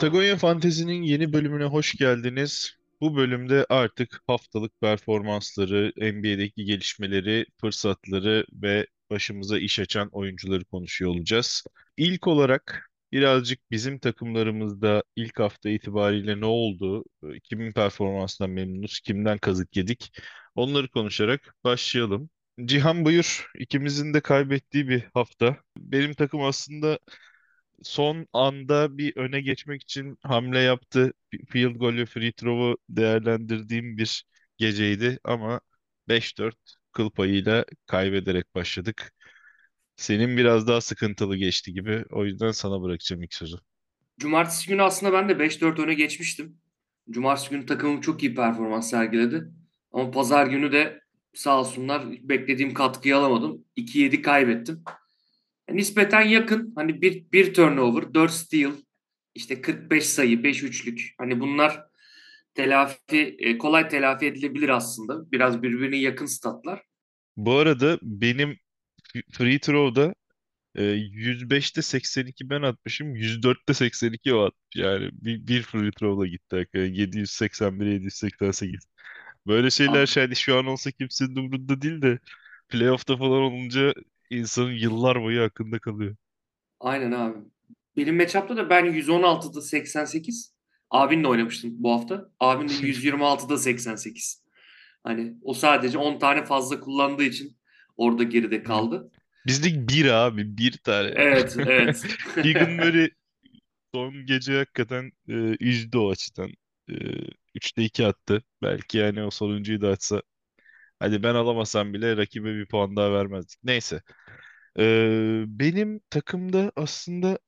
Patagonya Fantezi'nin yeni bölümüne hoş geldiniz. Bu bölümde artık haftalık performansları, NBA'deki gelişmeleri, fırsatları ve başımıza iş açan oyuncuları konuşuyor olacağız. İlk olarak birazcık bizim takımlarımızda ilk hafta itibariyle ne oldu, kimin performansından memnunuz, kimden kazık yedik, onları konuşarak başlayalım. Cihan buyur, ikimizin de kaybettiği bir hafta. Benim takım aslında son anda bir öne geçmek için hamle yaptı. Field goal ve free throw'u değerlendirdiğim bir geceydi ama 5-4 kıl payıyla kaybederek başladık. Senin biraz daha sıkıntılı geçti gibi. O yüzden sana bırakacağım ilk sözü. Cumartesi günü aslında ben de 5-4 öne geçmiştim. Cumartesi günü takımım çok iyi performans sergiledi. Ama pazar günü de sağ olsunlar beklediğim katkıyı alamadım. 2-7 kaybettim nispeten yakın. Hani bir, bir turnover, 4 steal, işte 45 sayı, 5 üçlük. Hani bunlar telafi e, kolay telafi edilebilir aslında. Biraz birbirine yakın statlar. Bu arada benim free throw'da e, 105'te 82 ben atmışım. 104'te 82 o atmış. Yani bir, bir free throw'la gitti. Yani 781 788. Böyle şeyler şayet şu an olsa kimsenin umurunda değil de playoff'ta falan olunca insanın yıllar boyu hakkında kalıyor. Aynen abi. Benim matchup'ta da ben 116'da 88. Abinle oynamıştım bu hafta. Abin de 126'da 88. Hani o sadece 10 tane fazla kullandığı için orada geride kaldı. Bizlik bir abi. Bir tane. Evet, evet. Keegan Murray son gece hakikaten e, üzdü o açıdan. E, 3'te 2 attı. Belki yani o sonuncuyu da atsa Hadi ben alamasam bile rakibe bir puan daha vermezdik. Neyse. Ee, benim takımda aslında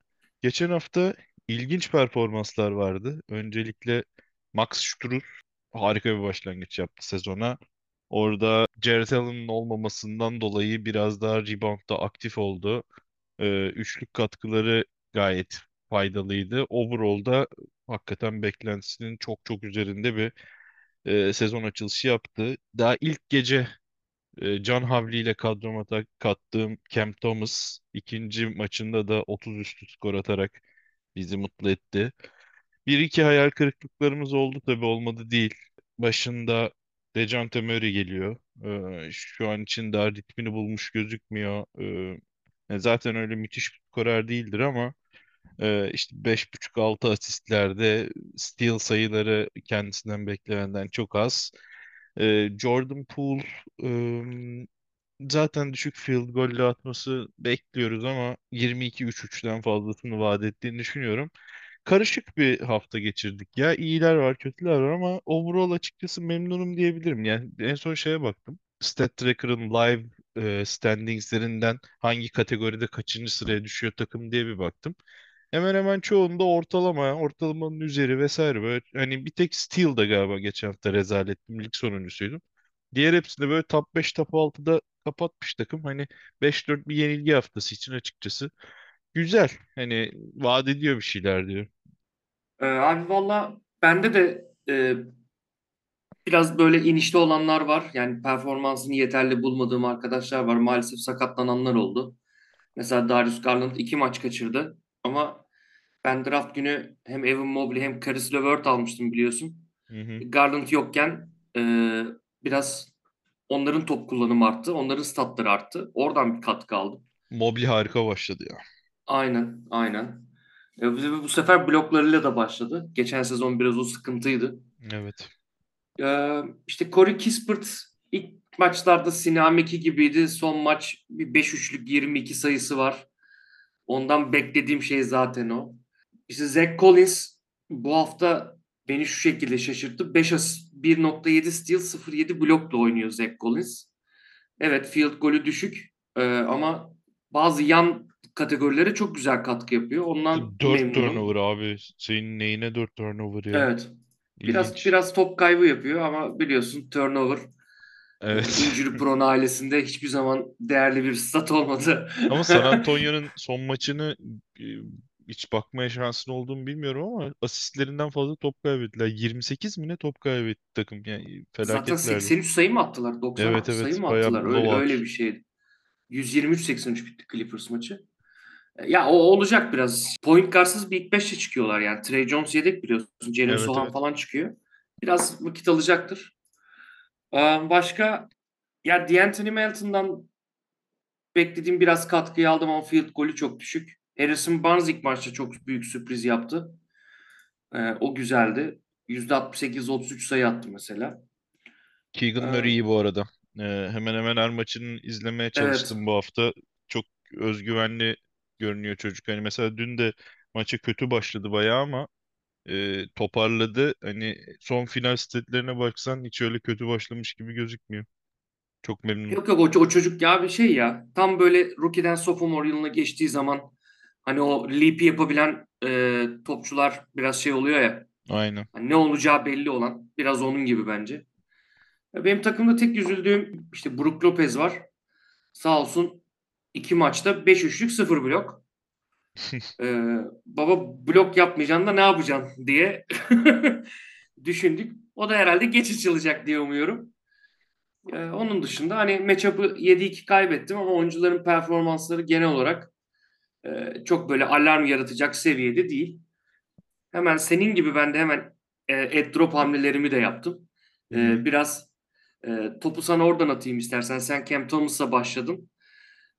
geçen hafta ilginç performanslar vardı. Öncelikle Max Strus harika bir başlangıç yaptı sezona. Orada Jared Allen'ın olmamasından dolayı biraz daha reboundda aktif oldu. Ee, üçlük katkıları gayet faydalıydı. Overall'da hakikaten beklentisinin çok çok üzerinde bir e, sezon açılışı yaptı. Daha ilk gece e, John Havli ile kadroma da kattığım Cam Thomas ikinci maçında da 30 üstü skor atarak bizi mutlu etti. Bir iki hayal kırıklıklarımız oldu tabii olmadı değil. Başında Dejounte Murray geliyor. Ee, şu an için daha ritmini bulmuş gözükmüyor. Ee, zaten öyle müthiş bir skorer değildir ama e, işte 5.5-6 asistlerde steal sayıları kendisinden beklenenden çok az. Ee, Jordan Poole zaten düşük field golle atması bekliyoruz ama 22-3-3'ten fazlasını vaat ettiğini düşünüyorum. Karışık bir hafta geçirdik ya. iyiler var, kötüler var ama overall açıkçası memnunum diyebilirim. Yani en son şeye baktım. Stat Tracker'ın live e, standingslerinden hangi kategoride kaçıncı sıraya düşüyor takım diye bir baktım. Hemen hemen çoğunda ortalama, ortalamanın üzeri vesaire böyle hani bir tek Steel'da galiba geçen hafta rezalettim. Lig sonuncusuydum. Diğer hepsinde böyle top 5, top 6'da kapatmış takım. Hani 5-4 bir yenilgi haftası için açıkçası. Güzel. Hani vaat ediyor bir şeyler diyor. Ee, abi valla bende de e, biraz böyle inişte olanlar var. Yani performansını yeterli bulmadığım arkadaşlar var. Maalesef sakatlananlar oldu. Mesela Darius Garland iki maç kaçırdı. Ama ben draft günü hem Evan Mobley hem Caris LeVert almıştım biliyorsun. Hı hı. Garland yokken e, biraz onların top kullanımı arttı. Onların statları arttı. Oradan bir katkı aldım. Mobley harika başladı ya. Aynen, aynen. E, bu sefer bloklarıyla da başladı. Geçen sezon biraz o sıkıntıydı. Evet. E, işte Corey Kispert ilk maçlarda Sinameki gibiydi. Son maç bir 5-3'lük 22 sayısı var. Ondan beklediğim şey zaten o. İşte Zach Collins bu hafta beni şu şekilde şaşırttı. 5 asist, 1.7 steal, 0.7 blokla oynuyor Zach Collins. Evet field golü düşük ee, ama bazı yan kategorilere çok güzel katkı yapıyor. Ondan 4 memnunum. turnover abi. Senin neyine 4 turnover ya? Evet. Biraz İlginç. biraz top kaybı yapıyor ama biliyorsun turnover Evet. Injury prone ailesinde hiçbir zaman değerli bir stat olmadı. Ama San Antonio'nun son maçını e, hiç bakmaya şansın olduğunu bilmiyorum ama asistlerinden fazla top kaybettiler. 28 mi ne top kaybetti takım yani Zaten 83 sayı mı attılar? 90 evet, evet, sayı mı attılar? Öyle, öyle bir şeydi. 123-83 bitti Clippers maçı. Ya o olacak biraz. Point guardsız bir ilk beşle çıkıyorlar yani. Trey Jones yedek biliyorsun. Jalen Evet Sohan evet. falan çıkıyor. Biraz vakit alacaktır. Ee, Başka ya D'Anthony Melton'dan beklediğim biraz katkıyı aldım ama field golü çok düşük. Harrison Barnes ilk maçta çok büyük sürpriz yaptı. Ee, o güzeldi. %68-33 sayı attı mesela. Keegan Ee, Murray iyi bu arada. Ee, hemen hemen her maçını izlemeye evet. çalıştım bu hafta. Çok özgüvenli görünüyor çocuk. Hani mesela dün de maça kötü başladı bayağı ama e, toparladı. Hani son final statlerine baksan hiç öyle kötü başlamış gibi gözükmüyor. Çok memnunum. Yok yok o, o çocuk ya bir şey ya. Tam böyle rookie'den sophomore yılına geçtiği zaman hani o leap'i yapabilen e, topçular biraz şey oluyor ya. Aynen. Hani ne olacağı belli olan. Biraz onun gibi bence. Benim takımda tek üzüldüğüm işte Brook Lopez var. Sağ olsun iki maçta 5 üçlük 0 blok. Ee, baba blok yapmayacaksın da ne yapacaksın diye düşündük. O da herhalde geç açılacak diye umuyorum. Ee, onun dışında hani matchup'ı 7-2 kaybettim ama oyuncuların performansları genel olarak e, çok böyle alarm yaratacak seviyede değil. Hemen senin gibi ben de hemen e, ad drop hamlelerimi de yaptım. E, biraz e, topu sana oradan atayım istersen. Sen Cam Thomas'la başladın.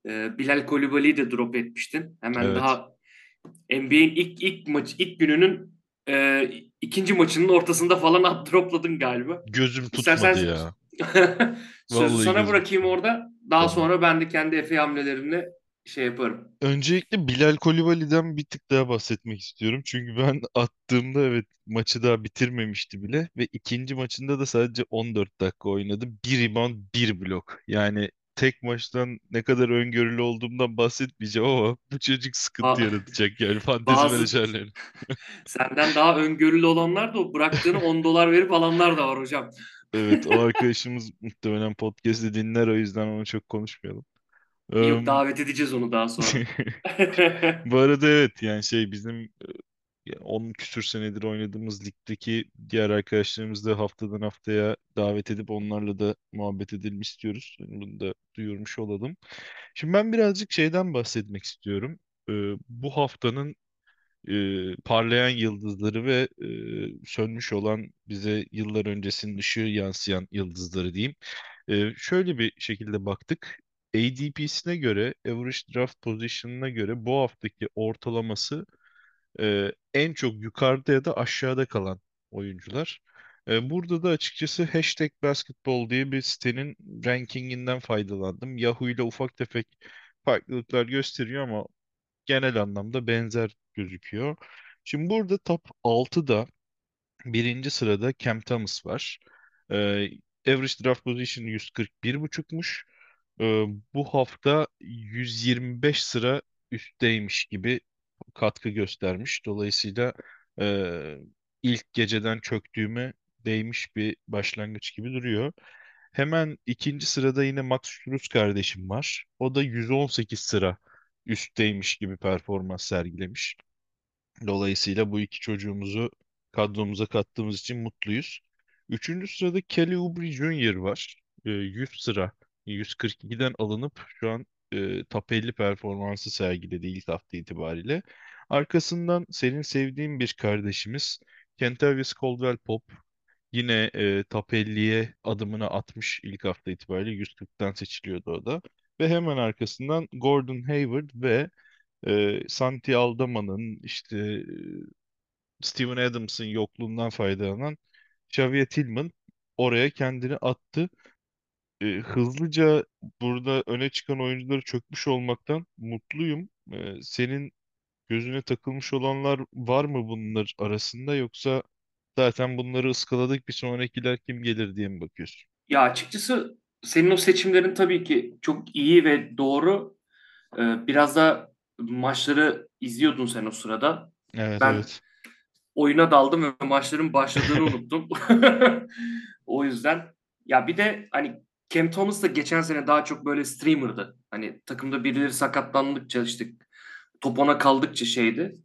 E, Bilal Kolibali'yi de drop etmiştin. Hemen Evet. daha NBA'in ilk ilk maç ilk gününün e, ikinci maçının ortasında falan at dropladın galiba. Gözüm İstersen tutmadı ya. sözü sana gözüm bırakayım orada. Daha Tamam. sonra ben de kendi Efe hamlelerimle şey yaparım. Öncelikle Bilal Kolibali'den bir tık daha bahsetmek istiyorum. Çünkü ben attığımda evet maçı daha bitirmemişti bile ve ikinci maçında da sadece 14 dakika oynadı. Bir rebound, bir blok. Yani tek maçtan ne kadar öngörülü olduğumdan bahsetmeyeceğim ama bu çocuk sıkıntı Ba- yaratacak yani fantezi Bazı menajerlerine. senden daha öngörülü olanlar da o bıraktığını 10 dolar verip alanlar da var hocam. Evet o arkadaşımız muhtemelen podcast'i dinler o yüzden onu çok konuşmayalım. Yok davet edeceğiz onu daha sonra. Bu arada evet yani şey bizim ya 10 küsür senedir oynadığımız ligdeki diğer arkadaşlarımızı da haftadan haftaya davet edip onlarla da muhabbet edelim istiyoruz. Yani Bunu da duyurmuş olalım. Şimdi ben birazcık şeyden bahsetmek istiyorum. Ee, bu haftanın e, parlayan yıldızları ve e, sönmüş olan bize yıllar öncesinin ışığı yansıyan yıldızları diyeyim. E, şöyle bir şekilde baktık. ADP'sine göre, Average Draft Position'ına göre bu haftaki ortalaması e, en çok yukarıda ya da aşağıda kalan oyuncular. E, burada da açıkçası Hashtag Basketball diye bir sitenin rankinginden faydalandım. Yahoo ile ufak tefek farklılıklar gösteriyor ama genel anlamda benzer gözüküyor. Şimdi burada top 6'da birinci sırada Cam Thomas var. Ee, average draft position 141.5'muş. Bu hafta 125 sıra üstteymiş gibi katkı göstermiş. Dolayısıyla e, ilk geceden çöktüğüme değmiş bir başlangıç gibi duruyor. Hemen ikinci sırada yine Max Strus kardeşim var. O da 118 sıra üstteymiş gibi performans sergilemiş. Dolayısıyla bu iki çocuğumuzu kadromuza kattığımız için mutluyuz. Üçüncü sırada Kelly Oubre Jr. var. Ee, 100 sıra 142'den alınıp şu an e, top 50 performansı sergiledi ilk hafta itibariyle. Arkasından senin sevdiğin bir kardeşimiz Kentavious Caldwell-Pope yine e, top 50'ye adımını atmış ilk hafta itibariyle 140'tan seçiliyordu o da. Ve hemen arkasından Gordon Hayward ve e, Santi Aldama'nın işte e, Steven Adams'ın yokluğundan faydalanan Xavier Tillman oraya kendini attı. E, hızlıca burada öne çıkan oyuncuları çökmüş olmaktan mutluyum. E, senin gözüne takılmış olanlar var mı bunlar arasında yoksa zaten bunları ıskaladık bir sonrakiler kim gelir diye mi bakıyorsun? Ya açıkçası senin o seçimlerin tabii ki çok iyi ve doğru. Ee, biraz da maçları izliyordun sen o sırada. Evet Ben evet. oyuna daldım ve maçların başladığını unuttum. O yüzden ya bir de hani Cam Thomas da geçen sene daha çok böyle streamer'dı. Hani takımda birileri sakatlandıkça işte top ona kaldıkça şeydi.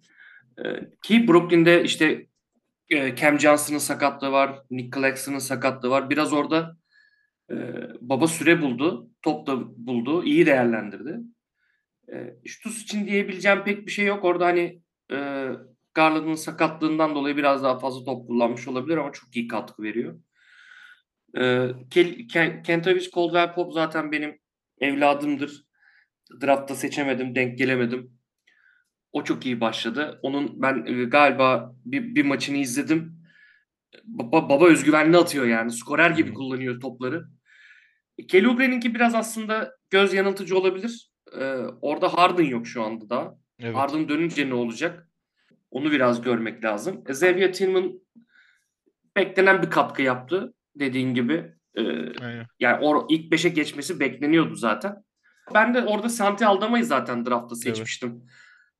Ee, ki Brooklyn'de işte e, Cam Johnson'ın sakatlığı var, Nick Claxton'ın sakatlığı var. Biraz orada e, baba süre buldu, top da buldu, iyi değerlendirdi. E, Şutus için diyebileceğim pek bir şey yok. Orada hani e, Garland'ın sakatlığından dolayı biraz daha fazla top kullanmış olabilir ama çok iyi katkı veriyor. E, Kentavious Caldwell Pop zaten benim evladımdır. Draftta seçemedim, denk gelemedim. O çok iyi başladı. Onun ben e, galiba bir, bir maçını izledim. Baba, baba özgüvenli atıyor yani. Skorer gibi kullanıyor topları. Kelly Oubre'ninki biraz aslında göz yanıltıcı olabilir. Ee, orada Harden yok şu anda da. Evet. Harden dönünce ne olacak? Onu biraz görmek lazım. Xavier Tillman beklenen bir katkı yaptı dediğin gibi. Ee, yani or, ilk beşe geçmesi bekleniyordu zaten. Ben de orada Santi Aldama'yı zaten draftta seçmiştim.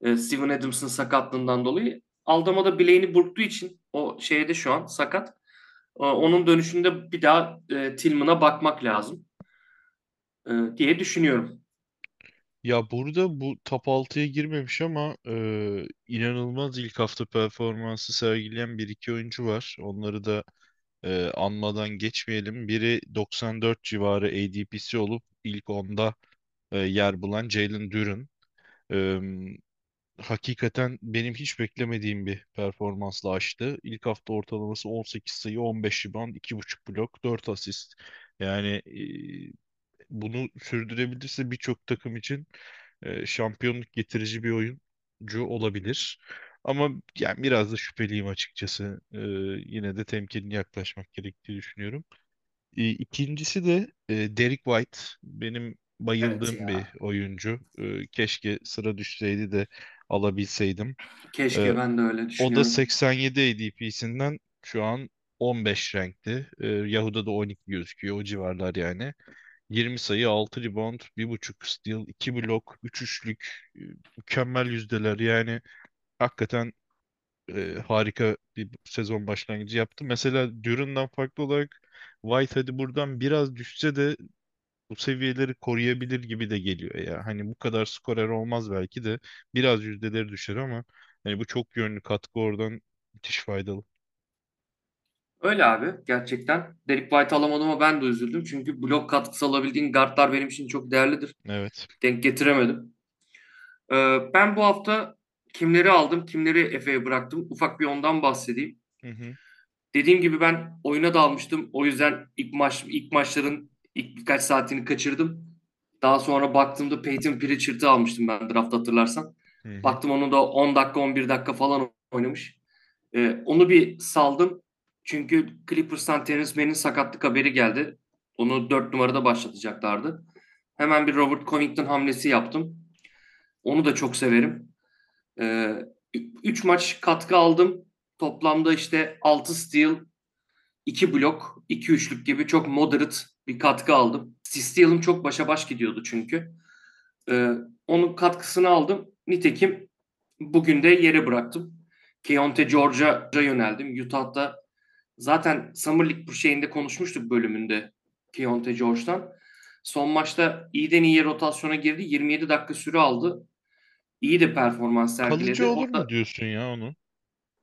Evet. Ee, Steven Adams'ın sakatlığından dolayı. Aldama da bileğini burktuğu için o şeyde şu an sakat. Ee, onun dönüşünde bir daha e, Tillman'a bakmak lazım e, diye düşünüyorum. Ya burada bu top 6'ya girmemiş ama e, inanılmaz ilk hafta performansı sergileyen bir iki oyuncu var. Onları da e, anmadan geçmeyelim. Biri 94 civarı ADP'si olup ilk onda e, yer bulan Jalen Duren. E, hakikaten benim hiç beklemediğim bir performansla açtı. İlk hafta ortalaması 18 sayı, 15 rebound, 2.5 blok, 4 asist. Yani e, bunu sürdürebilirse birçok takım için e, şampiyonluk getirici bir oyuncu olabilir. Ama yani biraz da şüpheliyim açıkçası. E, yine de temkinli yaklaşmak gerektiği düşünüyorum. E, ikincisi de e, Derek White. Benim bayıldığım evet bir oyuncu. E, keşke sıra düşseydi de alabilseydim. Keşke e, ben de öyle düşünüyorum. O da 87 ADP'sinden şu an 15 renkti. E, Yahuda'da 12 gözüküyor. O civarlar yani. 20 sayı, 6 rebound, 1.5 steal, 2 blok, 3 üçlük, e, mükemmel yüzdeler. Yani hakikaten e, harika bir sezon başlangıcı yaptı. Mesela Duran'dan farklı olarak White hadi buradan biraz düşse de bu seviyeleri koruyabilir gibi de geliyor ya. Hani bu kadar skorer olmaz belki de biraz yüzdeleri düşer ama hani bu çok yönlü katkı oradan müthiş faydalı. Öyle abi gerçekten. Derek White alamadım ama ben de üzüldüm. Çünkü blok katkısı alabildiğin guardlar benim için çok değerlidir. Evet. Denk getiremedim. Ee, ben bu hafta kimleri aldım, kimleri Efe'ye bıraktım. Ufak bir ondan bahsedeyim. Hı hı. Dediğim gibi ben oyuna dalmıştım. O yüzden ilk maç ilk maçların ilk birkaç saatini kaçırdım. Daha sonra baktığımda Peyton Pritchard'ı almıştım ben draft hatırlarsan. Hı hı. Baktım onu da 10 dakika 11 dakika falan oynamış. Ee, onu bir saldım. Çünkü Clippers'tan Terence Mann'in sakatlık haberi geldi. Onu 4 numarada başlatacaklardı. Hemen bir Robert Covington hamlesi yaptım. Onu da çok severim. 3 ee, maç katkı aldım. Toplamda işte 6 steal, 2 blok, 2 üçlük gibi çok moderate bir katkı aldım. Steal'ım çok başa baş gidiyordu çünkü. Ee, onun katkısını aldım. Nitekim bugün de yere bıraktım. Keontae George'a yöneldim. Utah'da Zaten Summer League şeyinde konuşmuştuk bölümünde Keontae George'dan. Son maçta iyiden iyiye rotasyona girdi. 27 dakika süre aldı. İyi de performans sergiledi. Kalıcı olur mu diyorsun ya onu?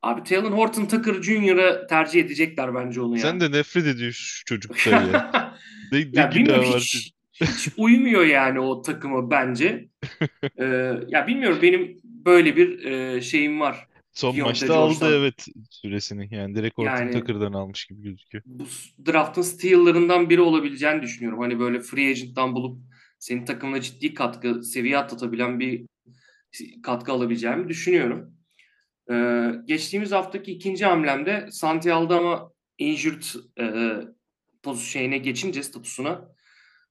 Abi Talon Horton Tucker Jr.'ı tercih edecekler bence onu ya. Sen de nefret ediyorsun şu çocuktan ya. ne, ne ya bilmiyorum var hiç, hiç uymuyor yani o takıma bence. ee, ya bilmiyorum benim böyle bir e, şeyim var. Son Deontay maçta aldı evet süresini. Yani direkt Horton yani, Tucker'dan almış gibi gözüküyor. Bu draftın steal'larından biri olabileceğini düşünüyorum. Hani böyle free agent'tan bulup senin takımına ciddi katkı, seviye atlatabilen bir katkı alabileceğimi düşünüyorum. Ee, geçtiğimiz haftaki ikinci hamlemde Santi Aldama injured e, pozisyonuna geçince statüsüne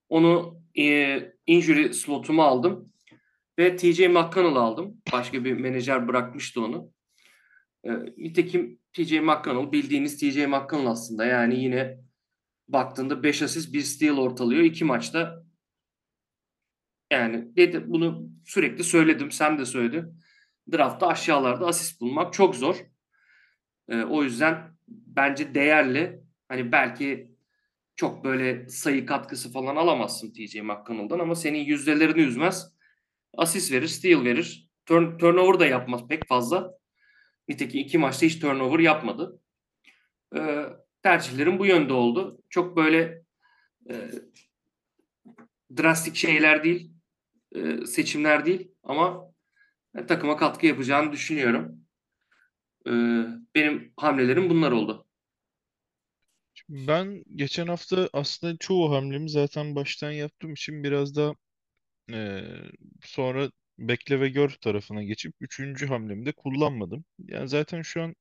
onu e, injury slotuma aldım ve TJ McConnell aldım. Başka bir menajer bırakmıştı onu. E, nitekim TJ McConnell bildiğiniz TJ McConnell aslında. Yani yine baktığında 5 asist 1 steal ortalıyor. iki maçta yani dedi, bunu sürekli söyledim. Sen de söyledin. Draftta aşağılarda asist bulmak çok zor. E, o yüzden bence değerli. Hani belki çok böyle sayı katkısı falan alamazsın TJ McConnell'dan ama senin yüzdelerini üzmez. Asist verir, steal verir. Turn, turnover da yapmaz pek fazla. Nitekim iki maçta hiç turnover yapmadı. E, tercihlerim bu yönde oldu. Çok böyle e, drastik şeyler değil. E, seçimler değil ama e, takıma katkı yapacağını düşünüyorum. E, benim hamlelerim bunlar oldu. Ben geçen hafta aslında çoğu hamlemi zaten baştan yaptığım için biraz da eee, sonra bekle ve gör tarafına geçip üçüncü hamlemi de kullanmadım. Yani zaten şu an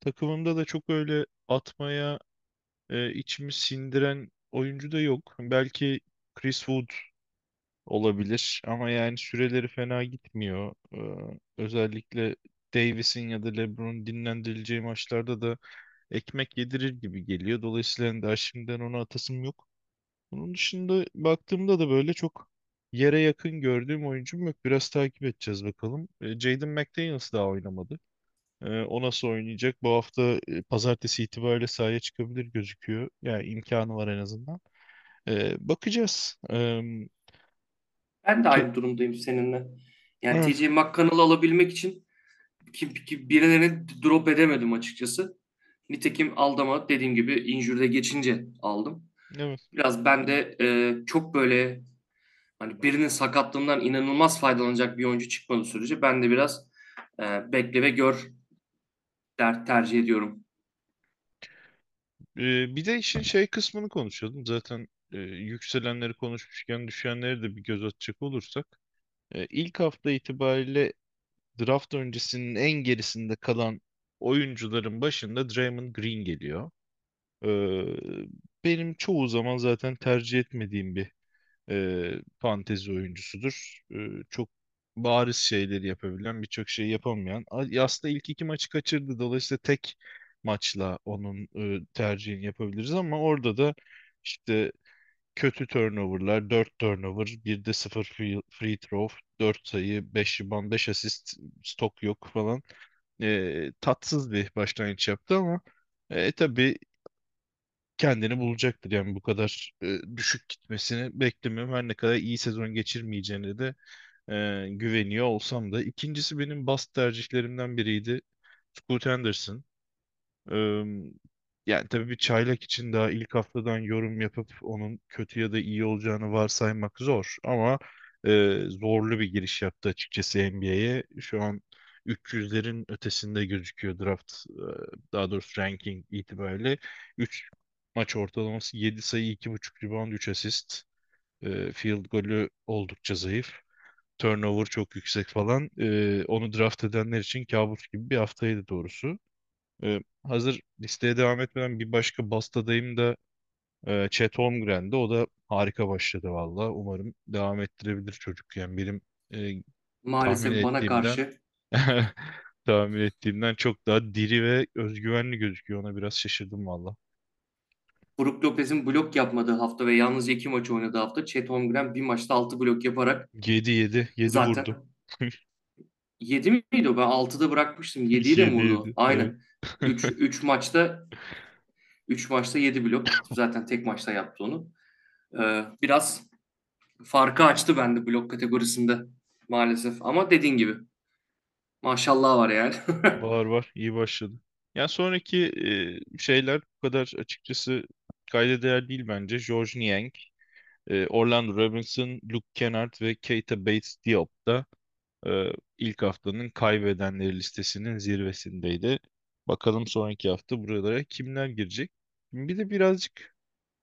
takımımda da çok öyle atmaya e, içimi sindiren oyuncu da yok. Belki Chris Wood olabilir ama yani süreleri fena gitmiyor. Ee, özellikle Davis'in ya da LeBron'un dinlendirileceği maçlarda da ekmek yedirir gibi geliyor. Dolayısıyla hani daha şimdiden onu atasım yok. Bunun dışında baktığımda da böyle çok yere yakın gördüğüm oyuncum yok. Biraz takip edeceğiz bakalım. E, Jaden McDaniels daha oynamadı. E, o nasıl oynayacak? Bu hafta e, pazartesi itibariyle sahaya çıkabilir gözüküyor. Yani imkanı var en azından. E, bakacağız. E, Ben de aynı durumdayım seninle. Yani evet, TJ McConnell'ı alabilmek için ki, ki birilerini drop edemedim açıkçası. Nitekim aldama dediğim gibi injürde geçince aldım. evet. Biraz ben de e, çok böyle hani birinin sakatlığından inanılmaz faydalanacak bir oyuncu çıkmadığı sürece ben de biraz e, bekle ve gör der tercih ediyorum. E, bir de işin şey kısmını konuşalım. Zaten e, yükselenleri konuşmuşken düşenleri de bir göz atacak olursak. E, ilk hafta itibariyle draft öncesinin en gerisinde kalan oyuncuların başında Draymond Green geliyor. E, benim çoğu zaman zaten tercih etmediğim bir e, fantezi oyuncusudur. Çok bariz şeyleri yapabilen, birçok şeyi yapamayan. Aslında ilk iki maçı kaçırdı. Dolayısıyla tek maçla onun e, tercihini yapabiliriz ama orada da işte kötü turnoverlar, 4 turnover, bir de 0 free, throw, 4 sayı, 5 rebound, 5 asist, stok yok falan. E, tatsız bir başlangıç yaptı ama e, tabii kendini bulacaktır. Yani bu kadar e, düşük gitmesini beklemiyorum. Her ne kadar iyi sezon geçirmeyeceğine de e, güveniyor olsam da. İkincisi benim bast tercihlerimden biriydi. Scoot Henderson. Ee, yani tabii bir çaylak için daha ilk haftadan yorum yapıp onun kötü ya da iyi olacağını varsaymak zor. Ama e, zorlu bir giriş yaptı açıkçası NBA'ye. Şu an 300'lerin ötesinde gözüküyor draft, e, daha doğrusu ranking itibariyle. 3 maç ortalaması 7 sayı, 2.5 rebound, 3 asist. E, field golü oldukça zayıf. Turnover çok yüksek falan. E, onu draft edenler için kabus gibi bir haftaydı doğrusu. Ee, hazır listeye devam etmeden bir başka Basta'dayım da e, Chet Holmgren'de. O da harika başladı valla. Umarım devam ettirebilir çocuk. Yani benim e, tahmin Maalesef bana ettiğimden karşı tahmin ettiğimden çok daha diri ve özgüvenli gözüküyor. Ona biraz şaşırdım valla. Brook Lopez'in blok yapmadığı hafta ve yalnızca iki maç oynadığı hafta Chet Holmgren bir maçta 6 blok yaparak 7 7 7 vurdu. zaten 7 miydi o? Ben 6'da bırakmıştım. 7'yi de mi 7 vurdu? 7. Evet. Aynen. 3 3 maçta 3 maçta 7 blok. Zaten tek maçta yaptı onu. Ee, biraz farkı açtı bende blok kategorisinde maalesef. Ama dediğin gibi maşallah var yani. Var var. iyi başladı. Yani sonraki e, şeyler bu kadar açıkçası kayda değer değil bence. George Niang, e, Orlando Robinson, Luke Kennard ve Keita Bates Diop da e, ilk haftanın kaybedenleri listesinin zirvesindeydi. Bakalım sonraki hafta buralara kimler girecek? Bir de birazcık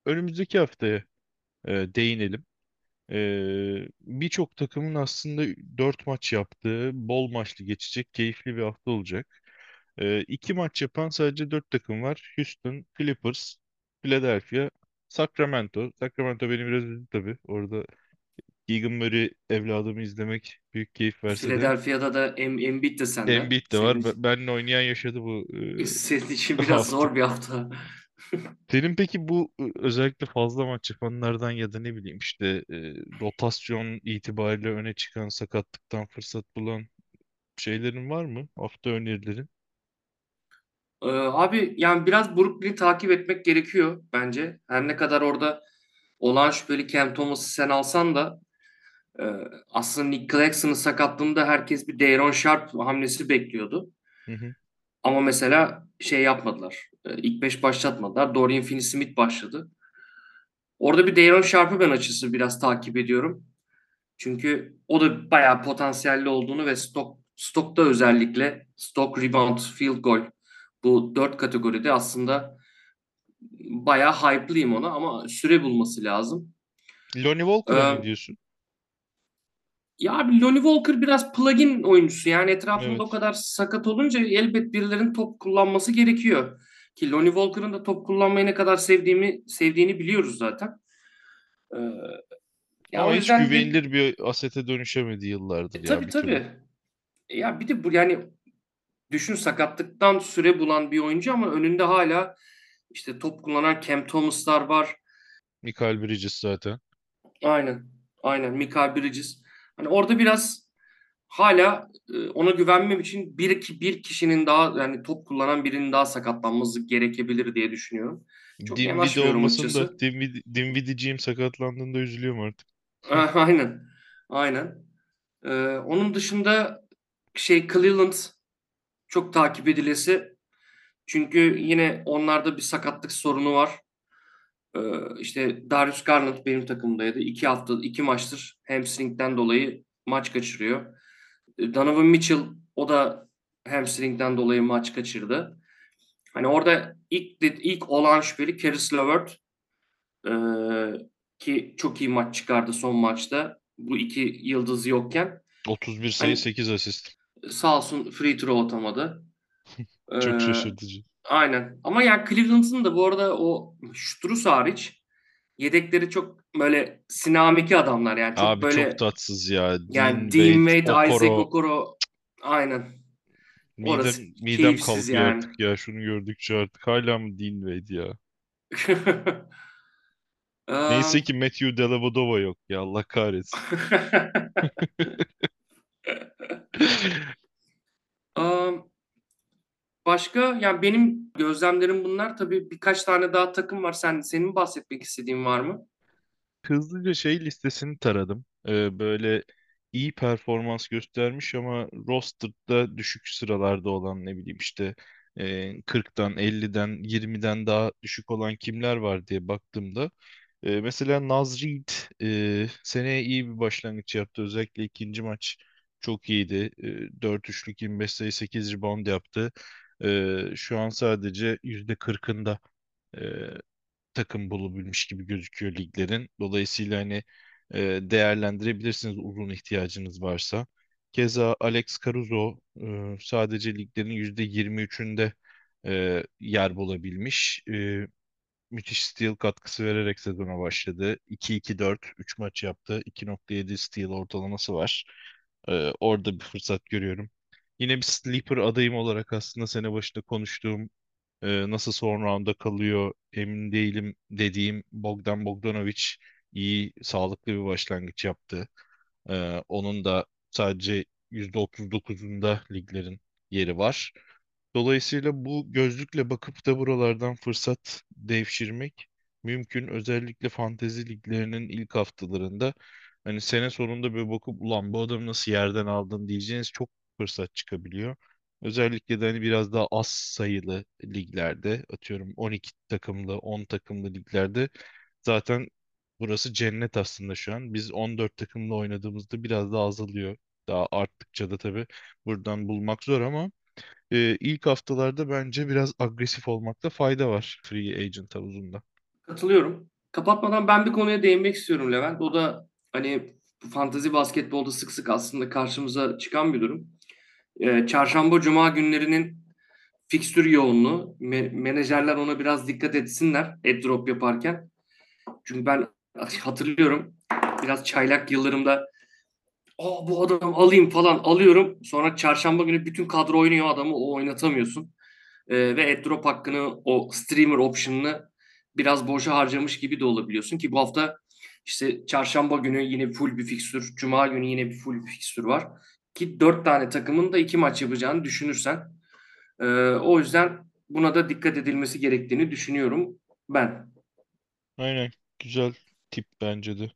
önümüzdeki haftaya e, değinelim. E, birçok takımın aslında 4 maç yaptığı, bol maçlı geçecek, keyifli bir hafta olacak. E, iki maç yapan sadece 4 takım var. Houston, Clippers, Philadelphia, Sacramento. Sacramento beni biraz üzdü tabii. Orada Keegan Murray evladımı izlemek büyük keyif verse de. Philadelphia'da da Em Embiid de sende. Embiid de var. Senin, Be- Benle oynayan yaşadı bu senin için e, biraz hafta. zor bir hafta. Senin peki bu e, özellikle fazla maç yapanlardan ya da ne bileyim işte e, rotasyon itibariyle öne çıkan sakatlıktan fırsat bulan şeylerin var mı? Hafta önerilerin. Ee, abi yani biraz Brooklyn'i takip etmek gerekiyor bence. Her ne kadar orada olan şüpheli Cam Thomas'ı sen alsan da e, aslında Nick Claxton'ın sakatlığında herkes bir Dayron Sharp hamlesi bekliyordu. Hı hı. Ama mesela şey yapmadılar. E, ilk beş başlatmadılar. Dorian Finney-Smith başladı. Orada bir Dayron Sharp'ı ben açısı biraz takip ediyorum. Çünkü o da bayağı potansiyelli olduğunu ve stok stokta özellikle stok rebound, field goal bu dört kategoride aslında bayağı hype'lıyım ona ama süre bulması lazım. Lonnie Walker'a ne Ee, diyorsun? Ya abi Lonnie Walker biraz plug-in oyuncusu. Yani etrafında o Evet. kadar sakat olunca elbet birilerinin top kullanması gerekiyor. Ki Lonnie Walker'ın da top kullanmayı ne kadar sevdiğimi sevdiğini biliyoruz zaten. Ee, ya Ama o hiç yüzden de güvenilir bir asete dönüşemedi yıllardır e, ya tabii bir türlü. tabii. Ya bir de bu yani düşün sakatlıktan süre bulan bir oyuncu ama önünde hala işte top kullanan Cam Thomas'lar var. Michael Bridges zaten. Aynen. Aynen. Mikael Bridges. Hani orada biraz hala e, ona güvenmem için bir iki bir kişinin daha yani top kullanan birinin daha sakatlanması gerekebilir diye düşünüyorum. Çok yanaşmıyorum olmasın da açıkçası. Dinwiddie, Dinwiddie'ciğim sakatlandığında üzülüyorum artık. Aynen. Aynen. Ee, onun dışında şey Cleveland çok takip edilesi. Çünkü yine onlarda bir sakatlık sorunu var. Ee, işte Darius Garland benim takımdaydı. İki hafta, iki maçtır hamstringden dolayı maç kaçırıyor. Ee, Donovan Mitchell o da hamstringden dolayı maç kaçırdı. Hani orada ilk ilk olan şüpheli Caris LeVert ee, ki çok iyi maç çıkardı son maçta. Bu iki yıldız yokken. 31 sayı Hani 8 asist. sağ olsun free throw atamadı. Çok Ee, şaşırtıcı. Aynen. Ama yani Cleveland'ın da bu arada o Strus hariç yedekleri çok böyle sinamiki adamlar yani çok Abi çok böyle tatsız ya. yani Dean Wade, Wade, Isaac Okoro. Okoro aynen Midem, orası midem kalkıyor yani. artık ya. Şunu gördükçe artık. Hala mı Dean Wade ya? Neyse ki Matthew Dellavedova yok ya. Allah kahretsin. am, başka yani benim gözlemlerim bunlar tabii birkaç tane daha takım var. Sen senin bahsetmek istediğin var mı? Hızlıca şey listesini taradım. Ee, böyle iyi performans göstermiş ama roster'da düşük sıralarda olan ne bileyim işte e, 40'tan 50'den 20'den daha düşük olan kimler var diye baktığımda e, mesela Naz Reid e, seneye iyi bir başlangıç yaptı. Özellikle ikinci maç çok iyiydi. E, 4-3'lük 25 sayı 8 rebound yaptı. E, şu an sadece %40'ında takım bulabilmiş gibi gözüküyor liglerin. Dolayısıyla hani e, değerlendirebilirsiniz uzun ihtiyacınız varsa. Keza Alex Caruso e, sadece liglerin %23'ünde e, yer bulabilmiş. E, müthiş steal katkısı vererek sezona başladı. 2-2-4, 3 maç yaptı. 2.7 steal ortalaması var. E, orada bir fırsat görüyorum. Yine bir sleeper adayım olarak aslında sene başında konuştuğum ee, nasıl son rounda kalıyor emin değilim dediğim Bogdan Bogdanovic iyi, sağlıklı bir başlangıç yaptı. Ee, onun da sadece %39'unda liglerin yeri var. Dolayısıyla bu gözlükle bakıp da buralardan fırsat devşirmek mümkün. Özellikle fantezi liglerinin ilk haftalarında hani sene sonunda bir bakıp ulan bu adamı nasıl yerden aldın diyeceğiniz çok fırsat çıkabiliyor. Özellikle de hani biraz daha az sayılı liglerde atıyorum 12 takımlı 10 takımlı liglerde zaten burası cennet aslında şu an. Biz 14 takımlı oynadığımızda biraz daha azalıyor. Daha arttıkça da tabii buradan bulmak zor ama e, ilk haftalarda bence biraz agresif olmakta fayda var free agent havuzunda. Katılıyorum. Kapatmadan ben bir konuya değinmek istiyorum Levent. O da hani bu fantezi basketbolda sık sık aslında karşımıza çıkan bir durum. Ee, çarşamba, cuma günlerinin fikstür yoğunluğu. Me- menajerler ona biraz dikkat etsinler airdrop yaparken. Çünkü ben hatırlıyorum biraz çaylak yıllarımda Aa, bu adamı alayım falan alıyorum. Sonra çarşamba günü bütün kadro oynuyor adamı o oynatamıyorsun. Ee, ve airdrop hakkını o streamer option'ını biraz boşa harcamış gibi de olabiliyorsun ki bu hafta işte çarşamba günü yine full bir fikstür, cuma günü yine bir full bir fikstür var. Ki dört tane takımın da iki maç yapacağını düşünürsen. Ee, o yüzden buna da dikkat edilmesi gerektiğini düşünüyorum ben. Aynen güzel tip bence de.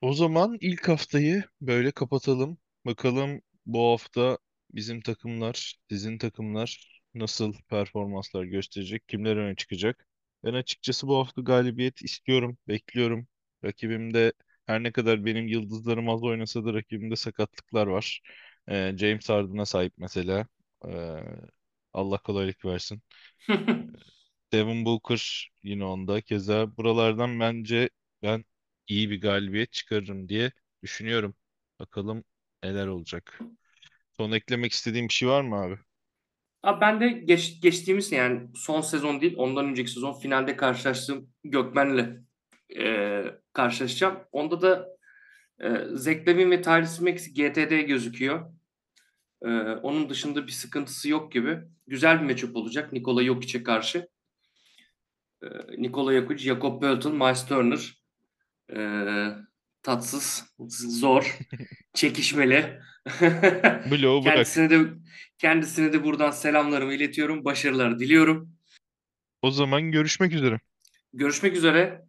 O zaman ilk haftayı böyle kapatalım. Bakalım bu hafta bizim takımlar, sizin takımlar nasıl performanslar gösterecek, kimler öne çıkacak. Ben açıkçası bu hafta galibiyet istiyorum, bekliyorum. Rakibim de her ne kadar benim yıldızlarım az oynasa da rakibimde sakatlıklar var. Ee, James Harden'a sahip mesela. Ee, Allah kolaylık versin. Devin Booker yine onda. Keza buralardan bence ben iyi bir galibiyet çıkarırım diye düşünüyorum. Bakalım neler olacak. Son eklemek istediğim bir şey var mı abi? Abi ben de geç, geçtiğimiz yani son sezon değil ondan önceki sezon finalde karşılaştığım Gökmen'le e, karşılaşacağım. Onda da e, Lavine ve Tyrese Maxey GTD gözüküyor. E, onun dışında bir sıkıntısı yok gibi. Güzel bir matchup olacak Nikola Jokic'e karşı. E, Nikola Jokic, Jakob Poeltl, Miles Turner. E, tatsız, zor, çekişmeli. Bloğu bırak. kendisine de kendisine de buradan selamlarımı iletiyorum. Başarılar diliyorum. O zaman görüşmek üzere. Görüşmek üzere.